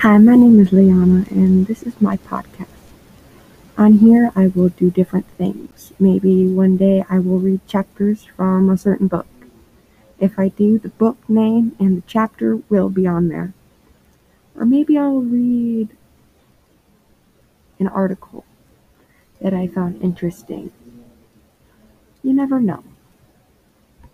Hi, my name is Liana, and this is my podcast. On here, I will do different things. Maybe one day I will read chapters from a certain book. If I do, the book name and the chapter will be on there. Or maybe I'll read an article that I found interesting. You never know.